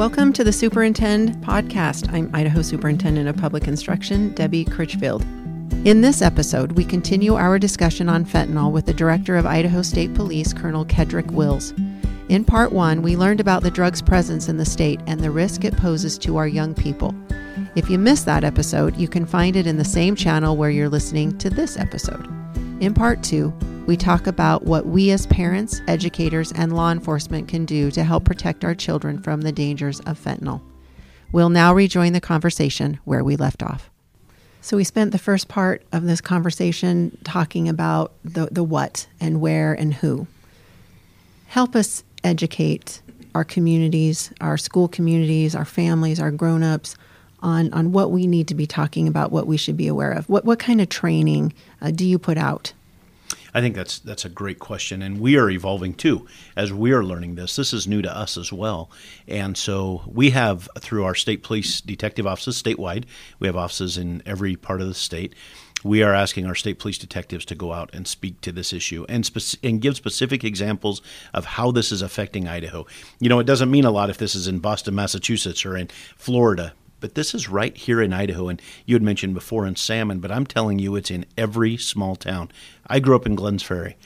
Welcome to the Superintend podcast. I'm Idaho Superintendent of Public Instruction, Debbie Critchfield. In this episode, we continue our discussion on fentanyl with the Director of Idaho State Police, Colonel Kedrick Wills. In part one, we learned about the drug's presence in the state and the risk it poses to our young people. If you missed that episode, you can find it in the same channel where you're listening to this episode. In part two, we talk about what we as parents, educators, and law enforcement can do to help protect our children from the dangers of fentanyl. We'll now rejoin the conversation where we left off. So, we spent the first part of this conversation talking about the, the what and where and who. Help us educate our communities, our school communities, our families, our grown ups on, on what we need to be talking about, what we should be aware of. What, what kind of training uh, do you put out? I think that's that's a great question, and we are evolving too as we are learning this. This is new to us as well, and so we have through our state police detective offices statewide. We have offices in every part of the state. We are asking our state police detectives to go out and speak to this issue and spe- and give specific examples of how this is affecting Idaho. You know, it doesn't mean a lot if this is in Boston, Massachusetts, or in Florida but this is right here in Idaho. And you had mentioned before in Salmon, but I'm telling you, it's in every small town. I grew up in Glenns Ferry.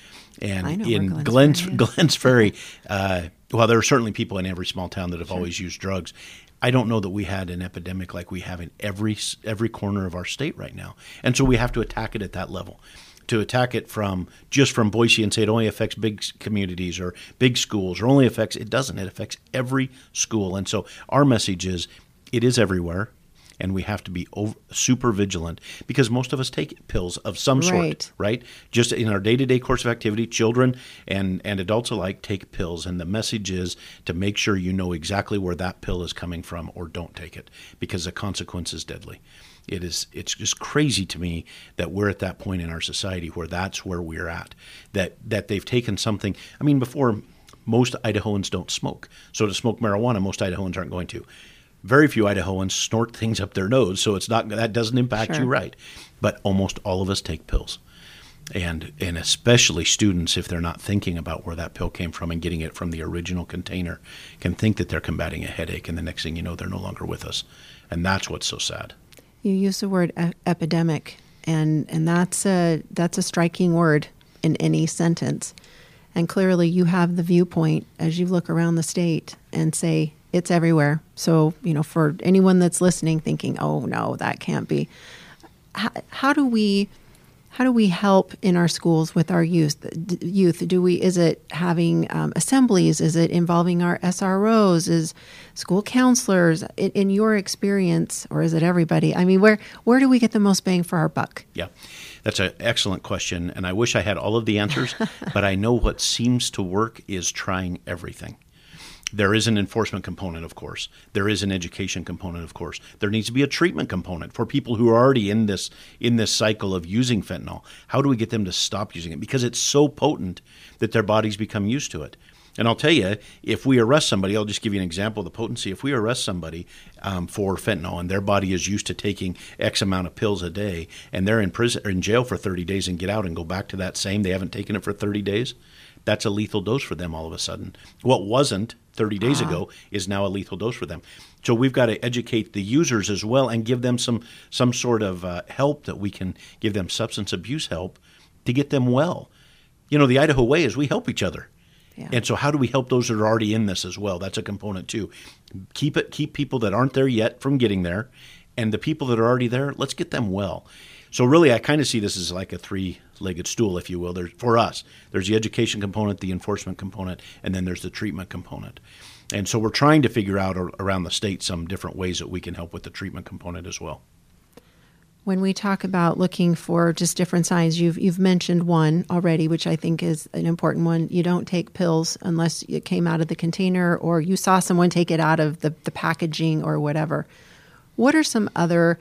And in Glenns, Ferry, Glenns Ferry, uh, well, there are certainly people in every small town that have sure. always used drugs. I don't know that we had an epidemic like we have in every every corner of our state right now, and so we have to attack it at that level. To attack it from just from Boise and say it only affects big communities or big schools or only affects it doesn't. It affects every school, and so our message is it is everywhere and we have to be over, super vigilant because most of us take pills of some sort, right? right? Just in our day-to-day course of activity, children and and adults alike take pills, and the message is to make sure you know exactly where that pill is coming from, or don't take it because the consequence is deadly. It is it's just crazy to me that we're at that point in our society where that's where we're at. That that they've taken something. I mean, before most Idahoans don't smoke, so to smoke marijuana, most Idahoans aren't going to very few Idahoans snort things up their nose, so it's not that doesn't impact sure. you right. But almost all of us take pills. And and especially students if they're not thinking about where that pill came from and getting it from the original container can think that they're combating a headache and the next thing you know they're no longer with us. And that's what's so sad. You use the word e- epidemic and and that's a that's a striking word in any sentence. And clearly you have the viewpoint as you look around the state and say it's everywhere. So, you know, for anyone that's listening thinking, "Oh no, that can't be." How, how do we how do we help in our schools with our youth? Youth, do we? Is it having um, assemblies? Is it involving our SROs? Is school counselors? In, in, your experience, or is it everybody? I mean, where where do we get the most bang for our buck? Yeah, that's an excellent question, and I wish I had all of the answers. but I know what seems to work is trying everything. There is an enforcement component, of course. There is an education component, of course. There needs to be a treatment component for people who are already in this in this cycle of using fentanyl. How do we get them to stop using it? Because it's so potent that their bodies become used to it. And I'll tell you, if we arrest somebody, I'll just give you an example of the potency. If we arrest somebody um, for fentanyl and their body is used to taking X amount of pills a day, and they're in prison or in jail for 30 days and get out and go back to that same, they haven't taken it for 30 days, that's a lethal dose for them all of a sudden. What wasn't 30 days uh-huh. ago is now a lethal dose for them. So we've got to educate the users as well and give them some some sort of uh, help that we can give them substance abuse help to get them well. You know, the Idaho way is we help each other. Yeah. And so how do we help those that are already in this as well? That's a component too. Keep it keep people that aren't there yet from getting there and the people that are already there, let's get them well. So really, I kind of see this as like a three-legged stool, if you will. There's for us, there's the education component, the enforcement component, and then there's the treatment component. And so we're trying to figure out around the state some different ways that we can help with the treatment component as well. When we talk about looking for just different signs, you've you've mentioned one already, which I think is an important one. You don't take pills unless it came out of the container or you saw someone take it out of the, the packaging or whatever. What are some other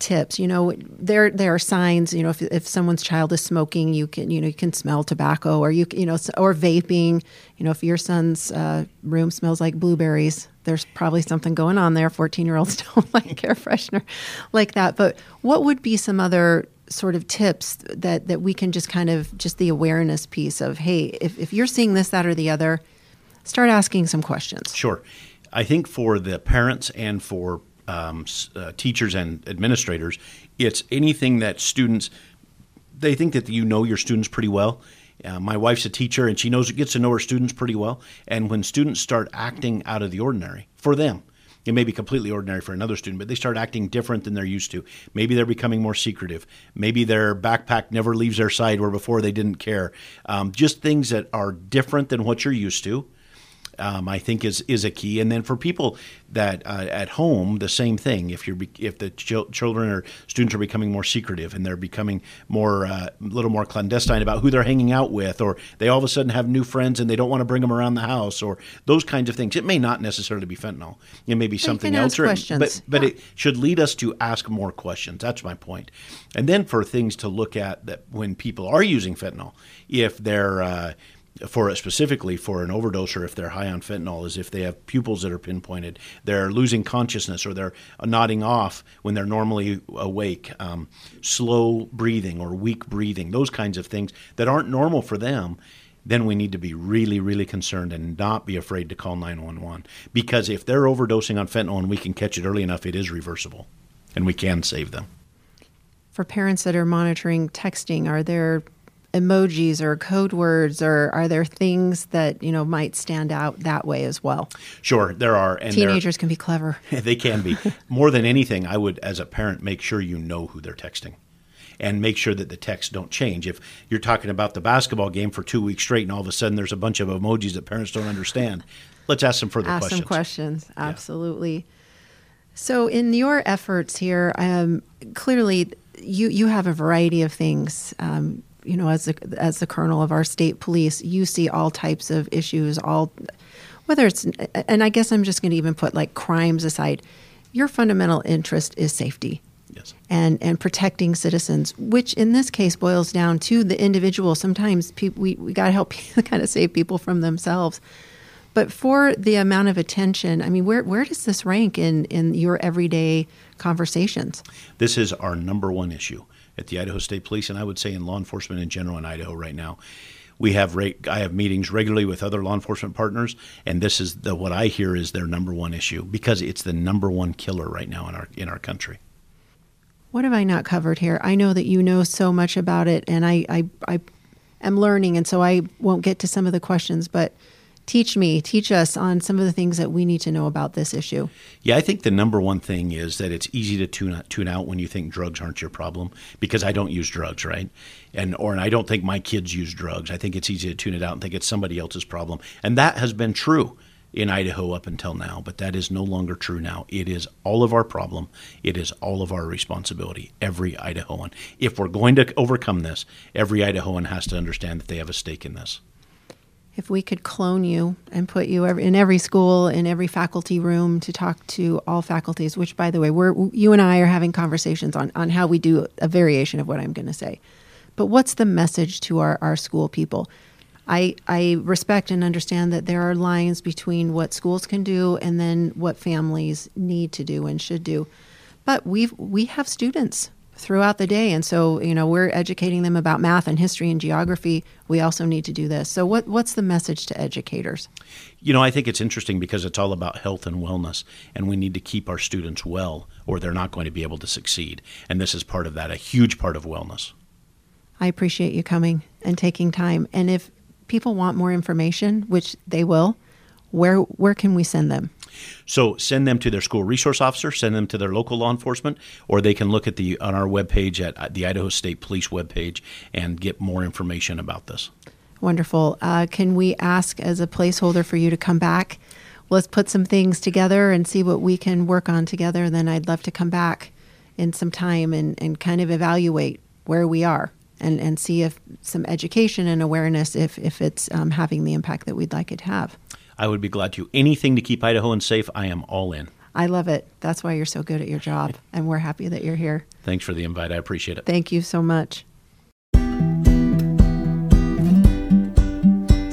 tips. You know, there there are signs. You know, if, if someone's child is smoking, you can you know you can smell tobacco, or you you know, or vaping. You know, if your son's uh, room smells like blueberries, there's probably something going on there. Fourteen year olds don't like air freshener like that. But what would be some other sort of tips that that we can just kind of just the awareness piece of hey, if if you're seeing this, that, or the other, start asking some questions. Sure. I think for the parents and for um, uh, teachers and administrators, it's anything that students they think that you know your students pretty well. Uh, my wife's a teacher and she knows gets to know her students pretty well. And when students start acting out of the ordinary for them, it may be completely ordinary for another student, but they start acting different than they're used to. Maybe they're becoming more secretive. Maybe their backpack never leaves their side where before they didn't care. Um, just things that are different than what you're used to um, I think is is a key. And then for people that uh, at home, the same thing. If you're if the ch- children or students are becoming more secretive and they're becoming more uh, a little more clandestine about who they're hanging out with, or they all of a sudden have new friends and they don't want to bring them around the house, or those kinds of things. It may not necessarily be fentanyl. It may be something else. Or, but but yeah. it should lead us to ask more questions. That's my point. And then for things to look at that when people are using fentanyl, if they're uh, for specifically for an overdose or if they're high on fentanyl is if they have pupils that are pinpointed, they're losing consciousness or they're nodding off when they're normally awake, um, slow breathing or weak breathing, those kinds of things that aren't normal for them. Then we need to be really, really concerned and not be afraid to call 911. Because if they're overdosing on fentanyl and we can catch it early enough, it is reversible and we can save them. For parents that are monitoring texting, are there emojis or code words or are there things that you know might stand out that way as well? Sure there are and teenagers can be clever. They can be. More than anything i would as a parent make sure you know who they're texting and make sure that the texts don't change. If you're talking about the basketball game for two weeks straight and all of a sudden there's a bunch of emojis that parents don't understand let's ask some further ask questions. some questions absolutely. Yeah. so in your efforts here um, clearly you you have a variety of things um, you know, as the, as the colonel of our state police, you see all types of issues, all whether it's, and I guess I'm just going to even put like crimes aside. Your fundamental interest is safety. Yes. And and protecting citizens, which in this case boils down to the individual. Sometimes people, we we got to help kind of save people from themselves. But for the amount of attention, I mean, where where does this rank in in your everyday conversations? This is our number one issue at the Idaho State Police, and I would say in law enforcement in general in Idaho right now. We have I have meetings regularly with other law enforcement partners, and this is the what I hear is their number one issue because it's the number one killer right now in our in our country. What have I not covered here? I know that you know so much about it, and I I, I am learning, and so I won't get to some of the questions, but teach me, teach us on some of the things that we need to know about this issue. Yeah, I think the number one thing is that it's easy to tune tune out when you think drugs aren't your problem because I don't use drugs, right? And or and I don't think my kids use drugs. I think it's easy to tune it out and think it's somebody else's problem. And that has been true in Idaho up until now, but that is no longer true now. It is all of our problem. It is all of our responsibility, every Idahoan. If we're going to overcome this, every Idahoan has to understand that they have a stake in this if we could clone you and put you in every school, in every faculty room to talk to all faculties, which, by the way, we're, you and I are having conversations on, on how we do a variation of what I'm going to say. But what's the message to our, our school people? I, I respect and understand that there are lines between what schools can do and then what families need to do and should do. But we've, we have students throughout the day. And so, you know, we're educating them about math and history and geography. We also need to do this. So, what, what's the message to educators? You know, I think it's interesting because it's all about health and wellness, and we need to keep our students well, or they're not going to be able to succeed. And this is part of that, a huge part of wellness. I appreciate you coming and taking time. And if people want more information, which they will, where where can we send them? So send them to their school resource officer, send them to their local law enforcement, or they can look at the on our webpage at the Idaho State Police webpage and get more information about this. Wonderful. Uh, can we ask as a placeholder for you to come back? Let's put some things together and see what we can work on together. Then I'd love to come back in some time and, and kind of evaluate where we are and, and see if some education and awareness if, if it's um, having the impact that we'd like it to have. I would be glad to. Anything to keep Idaho Idahoans safe, I am all in. I love it. That's why you're so good at your job, and we're happy that you're here. Thanks for the invite. I appreciate it. Thank you so much.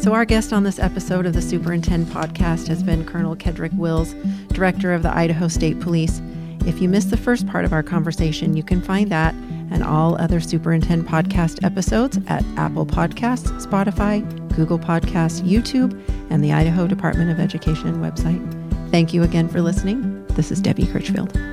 So, our guest on this episode of the Superintend podcast has been Colonel Kedrick Wills, Director of the Idaho State Police. If you missed the first part of our conversation, you can find that and all other Superintend podcast episodes at Apple Podcasts, Spotify, Google Podcasts, YouTube, and the Idaho Department of Education website. Thank you again for listening. This is Debbie Critchfield.